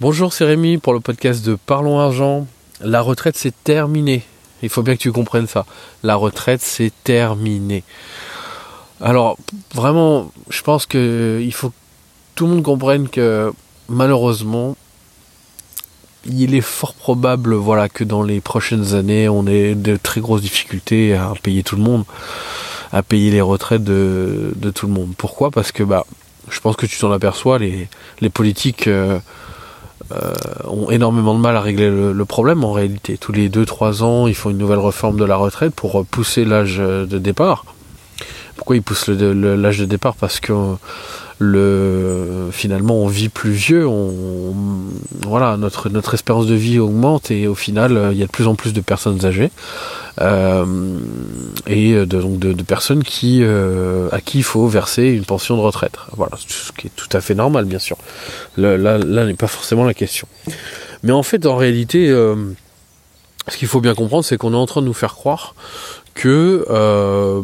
Bonjour, c'est Rémi pour le podcast de Parlons Argent. La retraite, c'est terminé. Il faut bien que tu comprennes ça. La retraite, c'est terminé. Alors, vraiment, je pense qu'il faut que tout le monde comprenne que malheureusement, il est fort probable voilà, que dans les prochaines années, on ait de très grosses difficultés à payer tout le monde, à payer les retraites de, tout le monde. Pourquoi? Parce que bah, je pense que tu t'en aperçois, les, les politiques... Euh, euh, ont énormément de mal à régler le, problème en réalité. Tous les 2-3 ans, ils font une nouvelle réforme de la retraite pour pousser l'âge de départ. Pourquoi ils poussent l'âge de départ? Parce que le finalement on vit plus vieux, on, voilà notre notre espérance de vie augmente et au final il y a de plus en plus de personnes âgées euh, et de, donc de, personnes qui euh, à qui il faut verser une pension de retraite. Voilà, ce qui est tout à fait normal bien sûr. là là n'est pas forcément la question. Mais en fait en réalité euh, ce qu'il faut bien comprendre, c'est qu'on est en train de nous faire croire que,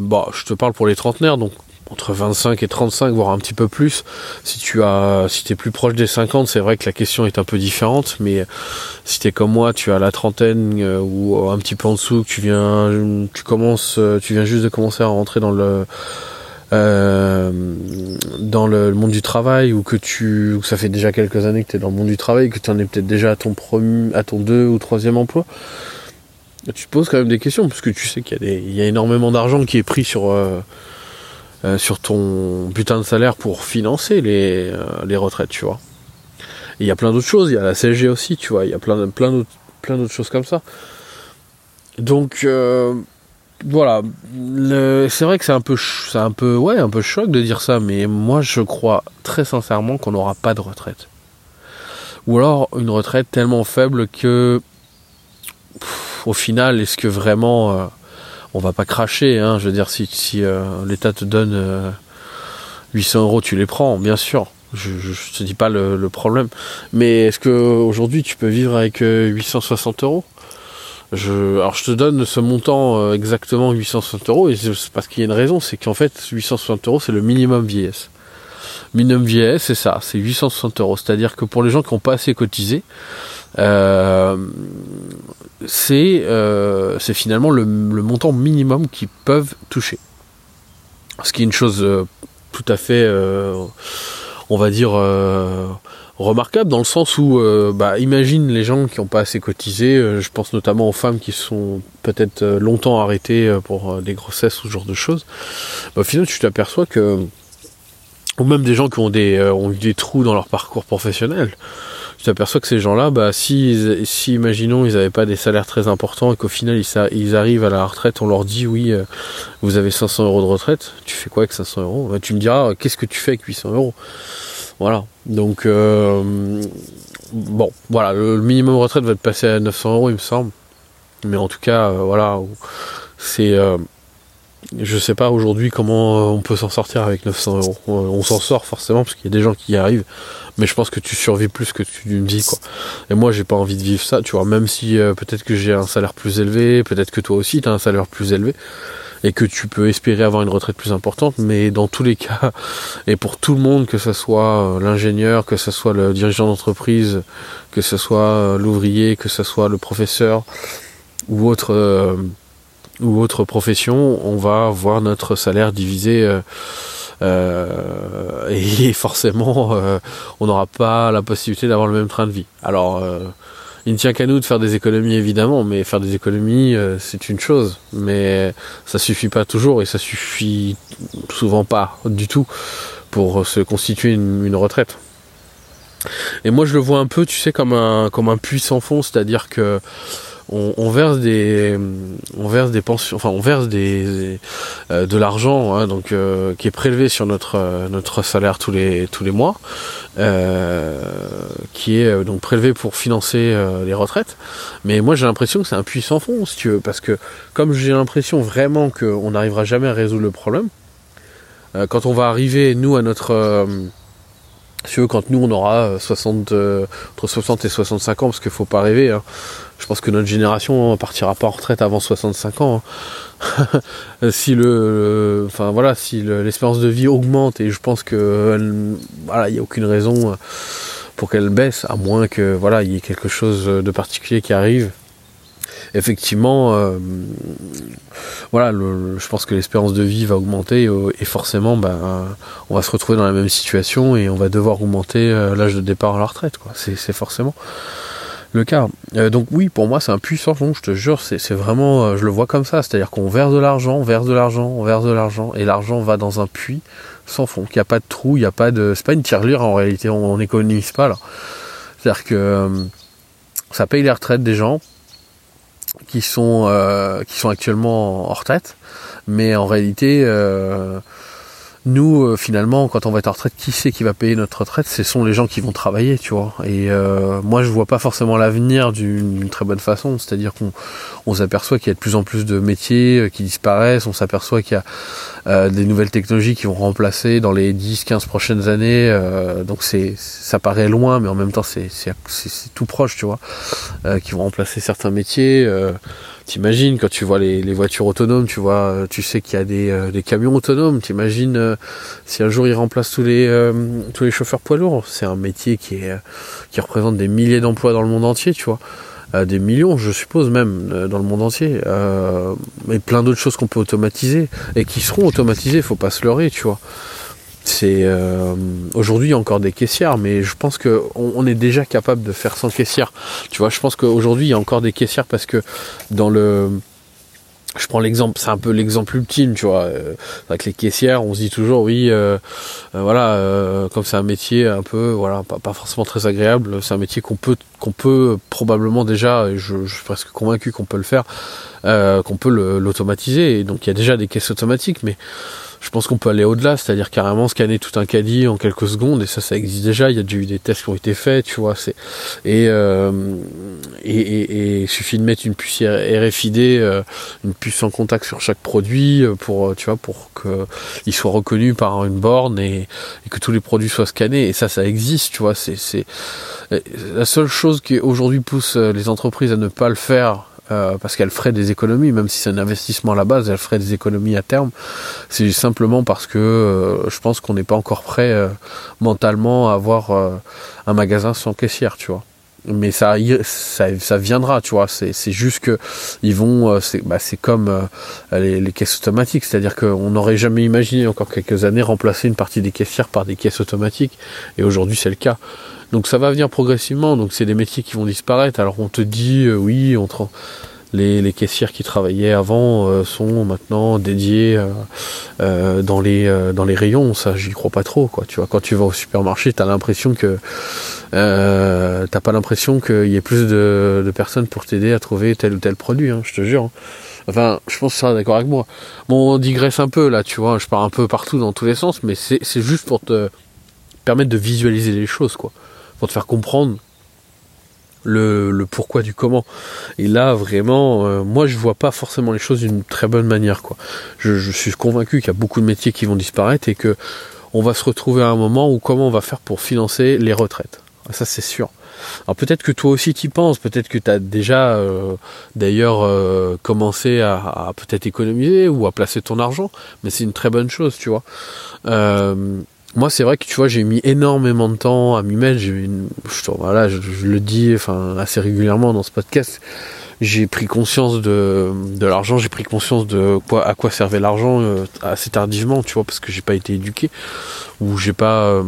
bah, je te parle pour les trentenaires, donc entre 25 et 35, voire un petit peu plus. Si tu as, si t'es plus proche des 50, c'est vrai que la question est un peu différente, mais si t'es comme moi, tu as la trentaine euh, ou un petit peu en dessous, que tu viens, tu commences, euh, tu viens juste de commencer à rentrer dans le, euh, dans le, monde du travail ou que tu, ça fait déjà quelques années que tu es dans le monde du travail, que tu en es peut-être déjà à ton premier, à ton deux ou troisième emploi. Tu te poses quand même des questions parce que tu sais qu'il y a des, il y a énormément d'argent qui est pris sur euh, sur ton putain de salaire pour financer les, euh, retraites, tu vois. Il y a plein d'autres choses, il y a la CSG aussi, tu vois, il y a plein, d'autres choses comme ça. Donc euh, voilà, c'est vrai que c'est un peu c'est un peu ouais, un peu choc de dire ça mais moi je crois très sincèrement qu'on n'aura pas de retraite. Ou alors une retraite tellement faible que au final, est-ce que vraiment on va pas cracher. Hein, je veux dire, si, euh, l'État te donne 800 euh, euros, tu les prends, bien sûr. Je, ne te dis pas le, problème. Mais est-ce que aujourd'hui tu peux vivre avec 860 euh, euros? Alors je te donne ce montant exactement 860 euros et c'est parce qu'il y a une raison, c'est qu'en fait 860 euros c'est le minimum vieillesse. Minimum vieillesse c'est ça, c'est 860 euros. C'est-à-dire que pour les gens qui n'ont pas assez cotisé, c'est finalement le, montant minimum qu'ils peuvent toucher. Ce qui est une chose euh, tout à fait, on va dire, remarquable dans le sens où, bah, imagine les gens qui n'ont pas assez cotisé, je pense notamment aux femmes qui sont peut-être longtemps arrêtées pour des grossesses ou ce genre de choses, bah, au final tu t'aperçois que, ou même des gens qui ont, ont eu des trous dans leur parcours professionnel, tu t'aperçois que ces gens-là, bah, si, si imaginons ils n'avaient pas des salaires très importants et qu'au final ils, arrivent à la retraite, on leur dit oui, euh, vous avez 500 euros de retraite, tu fais quoi avec 500 euros? Bah, Tu me diras, qu'est-ce que tu fais avec 800 euros? Voilà. Donc, euh, bon, voilà, le, minimum retraite va te passer à 900 euros, il me semble. Mais en tout cas, euh, voilà, c'est je sais pas aujourd'hui comment on peut s'en sortir avec 900 euros. On s'en sort forcément parce qu'il y a des gens qui y arrivent, mais je pense que tu survis plus que tu ne vis quoi. Et moi j'ai pas envie de vivre ça, tu vois. Même si euh, peut-être que j'ai un salaire plus élevé, peut-être que toi aussi tu as un salaire plus élevé et que tu peux espérer avoir une retraite plus importante, mais dans tous les cas et pour tout le monde, que ce soit euh, l'ingénieur, que ce soit le dirigeant d'entreprise, que ce soit euh, l'ouvrier, que ce soit le professeur ou autre ou autre profession, on va voir notre salaire divisé euh, euh, et forcément euh, on n'aura pas la possibilité d'avoir le même train de vie. Alors il ne tient qu'à nous de faire des économies évidemment, mais faire des économies c'est une chose, mais ça suffit pas toujours et ça suffit souvent pas du tout pour se constituer une, une retraite. Et moi je le vois un peu, tu sais, comme un comme un puits sans fond, c'est-à-dire que on, verse des on verse des pensions enfin on verse des, euh, de l'argent hein, donc euh, qui est prélevé sur notre euh, notre salaire tous les tous les mois qui est donc prélevé pour financer les retraites. Mais moi j'ai l'impression que c'est un puissant fond si tu veux parce que comme j'ai l'impression vraiment qu'on n'arrivera jamais à résoudre le problème quand on va arriver nous à notre si quand nous on aura 60, entre 60 et 65 ans, parce qu'il faut pas rêver, hein, je pense que notre génération partira pas en retraite avant 65 ans. Hein. si le, enfin voilà, si l'espérance de vie augmente et je pense que voilà, il n'y a aucune raison pour qu'elle baisse, à moins que voilà, il y ait quelque chose de particulier qui arrive. Effectivement, euh, voilà, je pense que l'espérance de vie va augmenter et forcément, ben, on va se retrouver dans la même situation et on va devoir augmenter l'âge de départ à la retraite. C'est forcément le cas. Euh, donc oui, pour moi, c'est un puissant fond, je te jure, c'est vraiment, euh, je le vois comme ça, c'est-à-dire qu'on verse de l'argent, on verse de l'argent, on verse de l'argent, et l'argent va dans un puits sans fond, qu'il n'y a pas de trou, il n'y a pas de... C'est pas une tirelire en réalité, on n'économise pas là. C'est-à-dire que euh, ça paye les retraites des gens qui sont, qui sont actuellement en retraite, mais en réalité nous, euh, finalement, quand on va être en retraite, qui c'est qui va payer notre retraite? Ce sont les gens qui vont travailler, tu vois. Et euh, moi, je vois pas forcément l'avenir d'une très bonne façon. C'est-à-dire qu'on on, s'aperçoit qu'il y a de plus en plus de métiers euh, qui disparaissent. On s'aperçoit qu'il y a des nouvelles technologies qui vont remplacer dans les 10-15 prochaines années. donc c'est, ça paraît loin, mais en même temps, c'est tout proche, tu vois. qui vont remplacer certains métiers. T'imagines quand tu vois les, voitures autonomes, tu vois, euh, tu sais qu'il y a des, euh, camions autonomes. T'imagines euh, si un jour ils remplacent tous les tous les chauffeurs poids lourds. C'est un métier qui est qui représente des milliers d'emplois dans le monde entier, tu vois, des millions, je suppose même dans le monde entier. mais plein d'autres choses qu'on peut automatiser et qui seront automatisées. Faut pas se leurrer, tu vois c'est euh, aujourd'hui il y a encore des caissières, mais je pense que on, est déjà capable de faire sans caissière. Tu vois, je pense qu'aujourd'hui il y a encore des caissières parce que dans le je prends l'exemple, c'est un peu l'exemple ultime, tu vois. Euh, avec les caissières, on se dit toujours, oui, euh, voilà, comme c'est un métier un peu, voilà, pas, forcément très agréable, c'est un métier qu'on peut, qu'on peut probablement déjà, je suis presque convaincu qu'on peut le faire, qu'on peut l'automatiser. Et donc il y a déjà des caisses automatiques, mais je pense qu'on peut aller au-delà, c'est-à-dire carrément scanner tout un caddie en quelques secondes, et ça, ça existe déjà. Il y a déjà eu des tests qui ont été faits, tu vois. Et, euh, et, il suffit de mettre une puce RFID, euh, une puce en contact sur chaque produit euh, pour, tu vois, pour qu'il soit reconnu par une borne et, que tous les produits soient scannés. Et ça, ça existe, tu vois. C'est la seule chose qui aujourd'hui pousse les entreprises à ne pas le faire euh, parce qu'elle ferait des économies, même si c'est un investissement à la base, elle ferait des économies à terme. C'est simplement parce que euh, je pense qu'on n'est pas encore prêt euh, mentalement à avoir un magasin sans caissière, tu vois. Mais ça, ça, viendra, tu vois. C'est, juste que ils vont, c'est, bah, c'est comme les, les, caisses automatiques, c'est-à-dire qu'on n'aurait jamais imaginé encore quelques années remplacer une partie des caissières par des caisses automatiques, et aujourd'hui c'est le cas. Donc ça va venir progressivement, donc c'est des métiers qui vont disparaître. Alors on te dit, euh, oui, on les, les, caissières qui travaillaient avant euh, sont maintenant dédiées euh, dans, les, dans les rayons, ça j'y crois pas trop. Quoi. Tu vois, quand tu vas au supermarché, tu as l'impression que t'as pas l'impression qu'il y ait plus de, personnes pour t'aider à trouver tel ou tel produit, hein, je te jure. Hein. Enfin, je pense que seras d'accord avec moi. Bon, on digresse un peu là, tu vois, je pars un peu partout dans tous les sens, mais c'est juste pour te permettre de visualiser les choses, quoi pour te faire comprendre le, pourquoi du comment. Et là, vraiment, euh, moi, je vois pas forcément les choses d'une très bonne manière, quoi. Je, suis convaincu qu'il y a beaucoup de métiers qui vont disparaître et que on va se retrouver à un moment où comment on va faire pour financer les retraites. Ah, ça, c'est sûr. Alors peut-être que toi aussi tu penses, peut-être que tu as déjà euh, d'ailleurs euh, commencé à, peut-être économiser ou à placer ton argent, mais c'est une très bonne chose, tu vois. Moi c'est vrai que tu vois j'ai mis énormément de temps à m'y mettre. Je, voilà je, le dis enfin assez régulièrement dans ce podcast. J'ai pris conscience de, de l'argent. J'ai pris conscience de quoi à quoi servait l'argent euh, assez tardivement tu vois parce que j'ai pas été éduqué ou j'ai pas euh,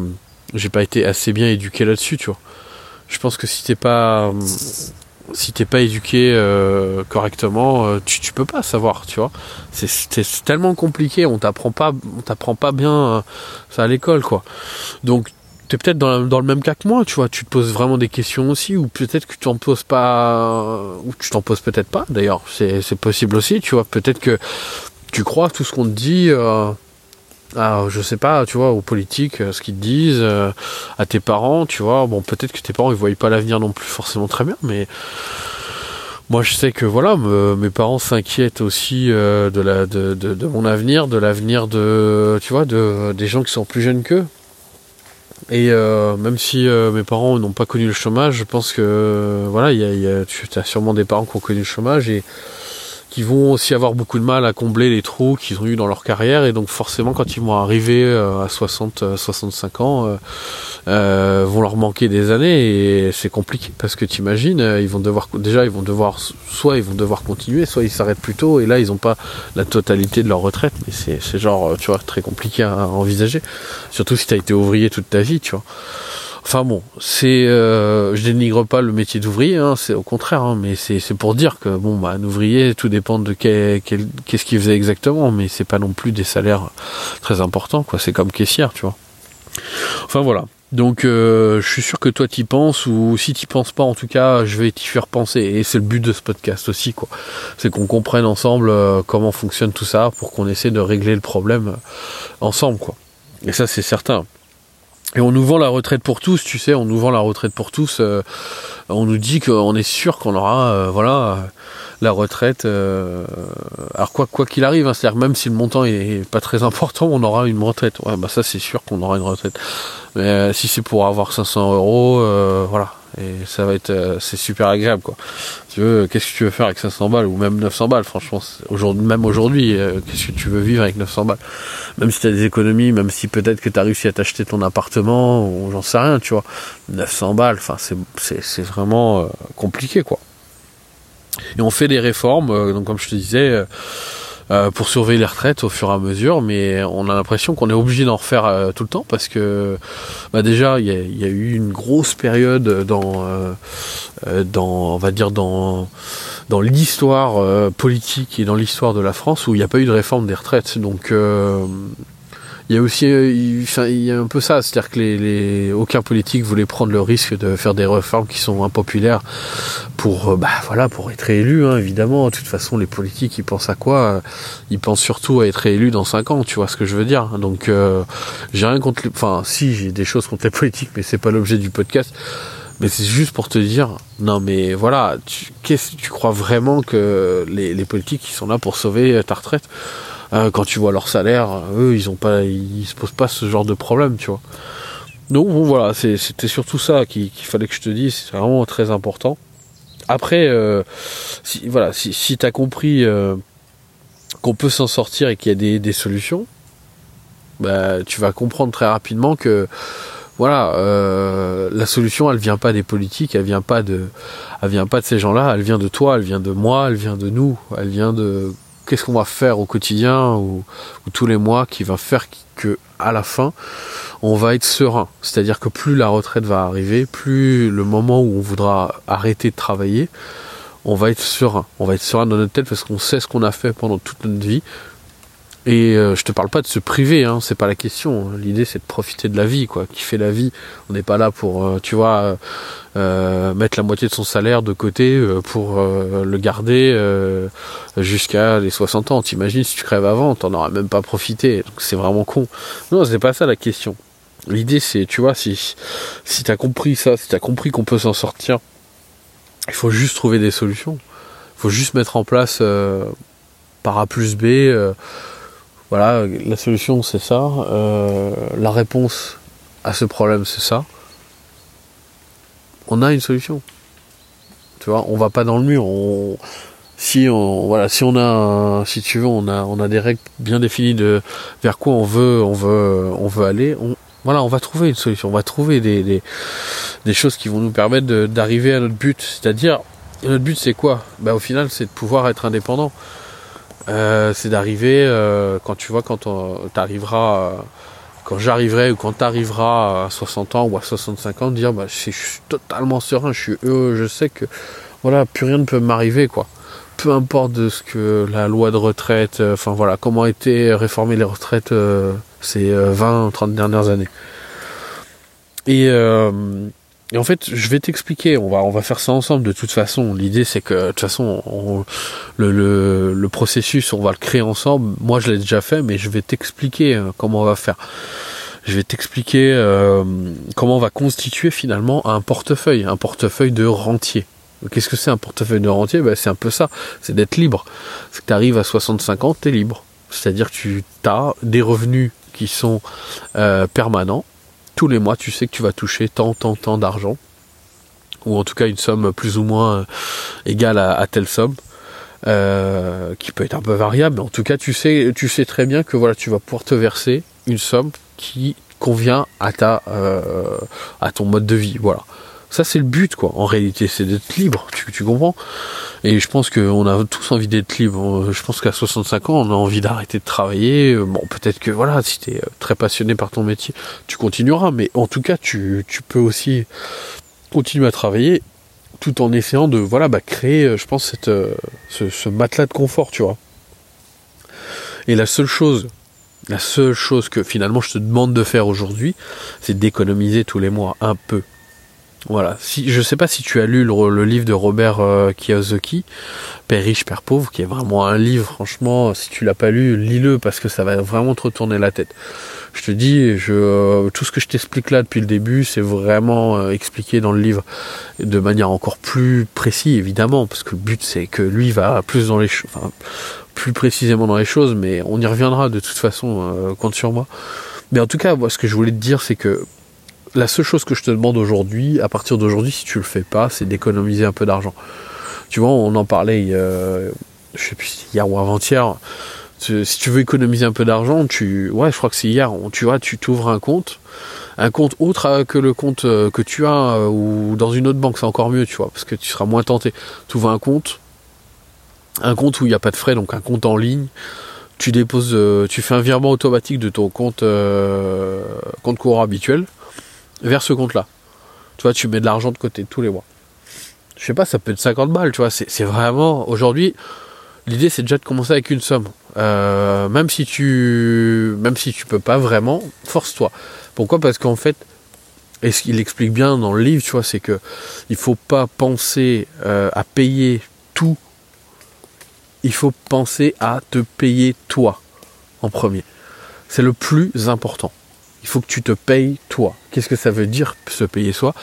j'ai pas été assez bien éduqué là-dessus tu vois. Je pense que si t'es pas si t'es pas éduqué euh, correctement, euh, tu, tu peux pas savoir, tu vois. C'est tellement compliqué, on t'apprend pas, on t'apprend pas bien euh, ça à l'école, quoi. Donc t'es peut-être dans, dans, le même cas que moi, tu vois. Tu te poses vraiment des questions aussi, ou peut-être que tu t'en poses pas, ou tu t'en poses peut-être pas. D'ailleurs, c'est possible aussi, tu vois. Peut-être que tu crois tout ce qu'on te dit à, je sais pas, tu vois, aux politiques, euh, ce qu'ils te disent, euh, à tes parents, tu vois. Bon, peut-être que tes parents, ils voyaient pas l'avenir non plus forcément très bien, mais moi, je sais que voilà, mes parents s'inquiètent aussi euh, de, la, de, de, mon avenir, de l'avenir de, tu vois, de, des gens qui sont plus jeunes qu'eux. Et même si mes parents n'ont pas connu le chômage, je pense que voilà, il y y a, tu as sûrement des parents qui ont connu le chômage et qu'ils vont aussi avoir beaucoup de mal à combler les trous qu'ils ont eu dans leur carrière. Et donc forcément quand ils vont arriver euh, à 60 65 ans euh, vont leur manquer des années et c'est compliqué. Parce que t'imagines ils vont devoir déjà ils vont devoir soit ils vont devoir continuer soit ils s'arrêtent plus tôt. Et là ils n'ont pas la totalité de leur retraite. Mais c'est genre tu vois très compliqué à envisager. Surtout si tu as été ouvrier toute ta vie tu vois Enfin bon, c'est, euh, je dénigre pas le métier d'ouvrier, hein, c'est au contraire, hein, mais c'est, pour dire que bon, bah, un ouvrier, tout dépend de qu'est-ce qu'il faisait exactement, mais c'est pas non plus des salaires très importants, quoi. C'est comme caissière, tu vois. Enfin voilà. Donc, euh, je suis sûr que toi t'y penses, ou si t'y penses pas, en tout cas, je vais t'y faire penser. Et c'est le but de ce podcast aussi, quoi. C'est qu'on comprenne ensemble euh, comment fonctionne tout ça, pour qu'on essaie de régler le problème ensemble, quoi. Et ça, c'est certain. Et on nous vend la retraite pour tous, tu sais, on nous vend la retraite pour tous. Euh, on nous dit qu'on est sûr qu'on aura, euh, voilà, la retraite. Euh, alors quoi quoi qu'il arrive, hein, c'est-à-dire même si le montant est, pas très important, on aura une retraite. Ouais, bah ça c'est sûr qu'on aura une retraite. Mais si c'est pour avoir 500 euros, voilà, et ça va être euh, c'est super agréable quoi tu veux qu'est-ce que tu veux faire avec 500 balles ou même 900 balles? Franchement aujourd'hui même aujourd'hui euh, qu'est-ce que tu veux vivre avec 900 balles? Même si tu as des économies même si peut-être que tu as réussi à t'acheter ton appartement ou j'en sais rien tu vois 900 balles enfin c'est c'est vraiment euh, compliqué quoi et on fait des réformes donc comme je te disais euh, pour surveiller les retraites au fur et à mesure, mais on a l'impression qu'on est obligé d'en refaire euh, tout le temps parce que bah déjà il y, a, eu une grosse période dans, euh, dans on va dire dans dans l'histoire politique et dans l'histoire de la France où il n'y a pas eu de réforme des retraites. Donc il y a aussi euh, il, y a un peu ça, c'est-à-dire que les, aucun politique voulait prendre le risque de faire des réformes qui sont impopulaires pour euh, bah voilà pour être élu hein, évidemment. De toute façon, les politiques ils pensent à quoi? Ils pensent surtout à être élu dans 5 ans, tu vois ce que je veux dire? Donc euh, j'ai rien contre les, enfin si j'ai des choses contre les politiques, mais c'est pas l'objet du podcast. Mais c'est juste pour te dire, non mais voilà, tu, tu crois vraiment que les, les politiques ils sont là pour sauver ta retraite? Euh, quand tu vois leur salaire, eux, ils ont pas, ils se posent pas ce genre de problème, tu vois. Donc bon, voilà, c'était surtout ça qu'il fallait que je te dise. C'est vraiment très important. Après, euh, si, voilà, si, si tu as compris euh, qu'on peut s'en sortir et qu'il y a des, des solutions, bah, tu vas comprendre très rapidement que voilà, euh, la solution, elle vient pas des politiques, elle vient pas de, elle vient pas de ces gens-là, elle vient de toi, elle vient de moi, elle vient de nous, elle vient de qu'est-ce qu'on va faire au quotidien ou, tous les mois qui va faire que à la fin on va être serein. C'est-à-dire que plus la retraite va arriver, plus le moment où on voudra arrêter de travailler, on va être serein. On va être serein dans notre tête parce qu'on sait ce qu'on a fait pendant toute notre vie, et euh, je te parle pas de se priver, hein, c'est pas la question. L'idée c'est de profiter de la vie, quoi. Qui fait la vie. On n'est pas là pour, euh, tu vois, euh, mettre la moitié de son salaire de côté pour le garder jusqu'à les 60 ans. T'imagines si tu crèves avant, t'en auras même pas profité. C'est vraiment con. Non, c'est pas ça la question. L'idée c'est, tu vois, si si t'as compris ça, si t'as compris qu'on peut s'en sortir, il faut juste trouver des solutions. Il faut juste mettre en place par A plus B voilà, la solution c'est ça. Euh, la réponse à ce problème c'est ça. On a une solution. Tu vois, on va pas dans le mur. si on voilà, si on a, si tu veux, on a, on a des règles bien définies de vers quoi on veut, on veut, on veut aller. On, voilà, on va trouver une solution. On va trouver des, des, choses qui vont nous permettre d'arriver à notre but. C'est-à-dire, notre but c'est quoi? Bah au final, c'est de pouvoir être indépendant. Euh, c'est d'arriver euh, quand tu vois quand tu arriveras euh, quand j'arriverai ou quand tu arriveras à 60 ans ou à 65 ans dire bah je suis totalement serein je suis heureux je sais que voilà plus rien ne peut m'arriver quoi. Peu importe de ce que la loi de retraite enfin voilà comment a été réformées les retraites ces 20 30 dernières années. Et et en fait, je vais t'expliquer. On va, on va faire ça ensemble. De toute façon, l'idée c'est que de toute façon, le, le, le, processus, on va le créer ensemble. Moi, je l'ai déjà fait, mais je vais t'expliquer euh, comment on va faire. Je vais t'expliquer euh, comment on va constituer finalement un portefeuille, un portefeuille de rentier. Qu'est-ce que c'est un portefeuille de rentier? Ben, C'est un peu ça, c'est d'être libre. C'est tu arrives à 65 ans, tu es libre. C'est-à-dire que tu as des revenus qui sont euh, permanents tous les mois, tu sais que tu vas toucher tant, tant, tant d'argent, ou en tout cas une somme plus ou moins euh, égale à, telle somme. euh, qui peut être un peu variable, mais en tout cas tu sais, très bien que voilà, tu vas pouvoir te verser une somme qui convient à ta euh, à ton mode de vie. Voilà. Ça c'est le but quoi. En réalité, c'est d'être libre. Tu, comprends? Et je pense qu'on a tous envie d'être libre. Je pense qu'à 65 ans, on a envie d'arrêter de travailler. Bon, peut-être que voilà, si tu es très passionné par ton métier, tu continueras. Mais en tout cas, tu, peux aussi continuer à travailler tout en essayant de voilà bah, créer, je pense, cette, ce, ce matelas de confort, tu vois. Et la seule chose la seule chose que finalement je te demande de faire aujourd'hui, c'est d'économiser tous les mois un peu. Voilà. Si je sais pas si tu as lu le, livre de Robert euh, Kiyosaki, Père riche, Père pauvre, qui est vraiment un livre. Franchement, si tu l'as pas lu, lis-le parce que ça va vraiment te retourner la tête. Je te dis, je, euh, tout ce que je t'explique là depuis le début, c'est vraiment euh, expliqué dans le livre de manière encore plus précise, évidemment, parce que le but c'est que lui va plus dans les, enfin, plus précisément dans les choses, mais on y reviendra de toute façon, compte sur moi. Mais en tout cas, moi, ce que je voulais te dire, c'est que la seule chose que je te demande aujourd'hui, à partir d'aujourd'hui, si tu le fais pas, c'est d'économiser un peu d'argent. Tu vois, on en parlait, euh, hier ou avant-hier. Si tu veux économiser un peu d'argent, tu, ouais, je crois que c'est hier. Tu vois, tu t'ouvres un compte, un compte autre que le compte euh, que tu as euh, ou dans une autre banque, c'est encore mieux, tu vois, parce que tu seras moins tenté. Tu ouvres un compte, un compte où il n'y a pas de frais, donc un compte en ligne. Tu déposes, tu fais un virement automatique de ton compte compte courant habituel vers ce compte-là. Tu vois, tu mets de l'argent de côté tous les mois. Je sais pas, ça peut être 50 balles, tu vois. C'est vraiment. Aujourd'hui, l'idée c'est déjà de commencer avec une somme. Euh, même si tu. Même si tu peux pas vraiment, force-toi. Pourquoi? Parce qu'en fait. Et ce qu'il explique bien dans le livre, tu vois, c'est que il faut pas penser euh, à payer tout. Il faut penser à te payer toi en premier. C'est le plus important il faut que tu te payes toi. Qu'est-ce que ça veut dire se payer soi?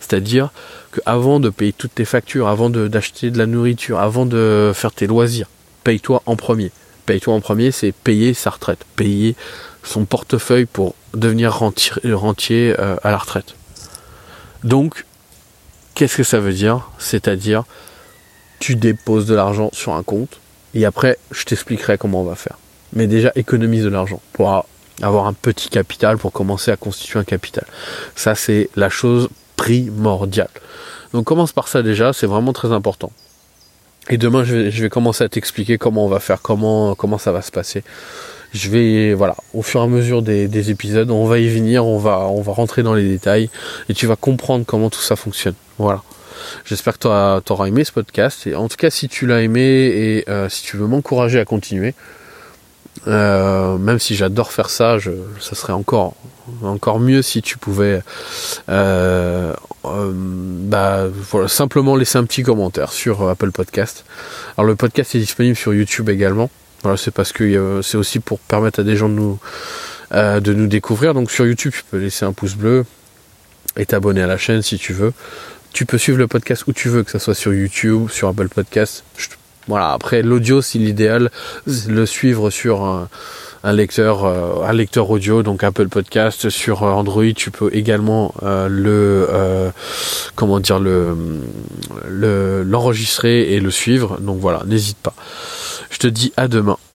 C'est-à-dire qu'avant de payer toutes tes factures, avant d'acheter de, la nourriture, avant de faire tes loisirs, paye-toi en premier. Paye-toi en premier, c'est payer sa retraite, payer son portefeuille pour devenir rentier, euh, à la retraite. Donc, qu'est-ce que ça veut dire? C'est-à-dire, tu déposes de l'argent sur un compte, et après, je t'expliquerai comment on va faire. Mais déjà, économise de l'argent pour avoir un petit capital pour commencer à constituer un capital. Ça, c'est la chose primordiale. Donc commence par ça déjà, c'est vraiment très important. Et demain, je vais, commencer à t'expliquer comment on va faire, comment, comment ça va se passer. Je vais, voilà, au fur et à mesure des, épisodes, on va y venir, on va, on va rentrer dans les détails et tu vas comprendre comment tout ça fonctionne. Voilà. J'espère que tu auras aimé ce podcast. Et en tout cas, si tu l'as aimé et euh, si tu veux m'encourager à continuer, euh, même si j'adore faire ça, je, ça serait encore encore mieux si tu pouvais euh, euh, bah, simplement laisser un petit commentaire sur Apple Podcast. Alors le podcast est disponible sur YouTube également. Voilà, c'est parce que c'est aussi pour permettre à des gens de nous de nous découvrir. Donc sur YouTube, tu peux laisser un pouce bleu et t'abonner à la chaîne si tu veux. Tu peux suivre le podcast où tu veux, que ce soit sur YouTube, sur Apple Podcast. Voilà, après l'audio, c'est l'idéal, le suivre sur un, lecteur, euh, un lecteur audio, donc Apple Podcast. Sur Android, tu peux également euh, le, euh, comment dire, le, l'enregistrer et le suivre. Donc voilà, n'hésite pas. Je te dis à demain.